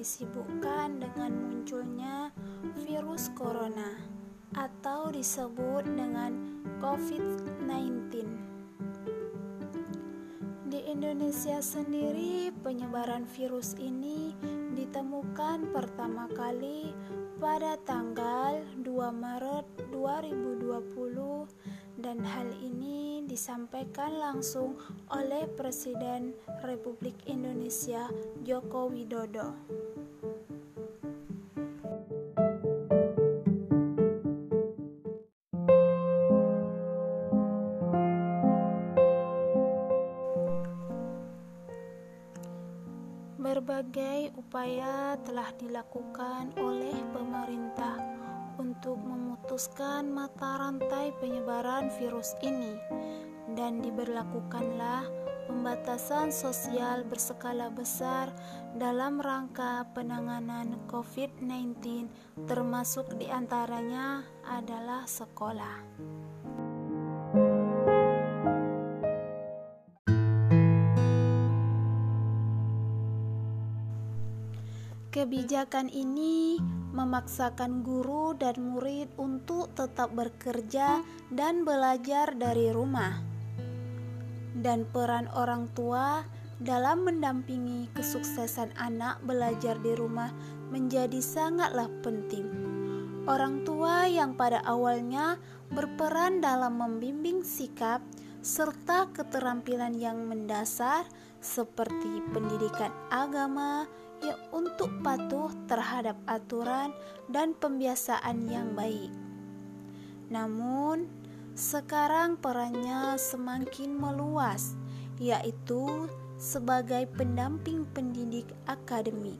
disibukkan dengan munculnya virus corona atau disebut dengan COVID-19. Di Indonesia sendiri, penyebaran virus ini ditemukan pertama kali pada tanggal 2 Maret 2020 dan hal ini disampaikan langsung oleh Presiden Republik Indonesia Joko Widodo. Berbagai upaya telah dilakukan oleh pemerintah memutuskan mata rantai penyebaran virus ini dan diberlakukanlah pembatasan sosial berskala besar dalam rangka penanganan COVID-19 termasuk di antaranya adalah sekolah. Kebijakan ini memaksakan guru dan murid untuk tetap bekerja dan belajar dari rumah, dan peran orang tua dalam mendampingi kesuksesan anak belajar di rumah menjadi sangatlah penting. Orang tua yang pada awalnya berperan dalam membimbing sikap serta keterampilan yang mendasar seperti pendidikan agama, ya untuk patuh terhadap aturan dan pembiasaan yang baik. Namun, sekarang perannya semakin meluas, yaitu sebagai pendamping pendidik akademik.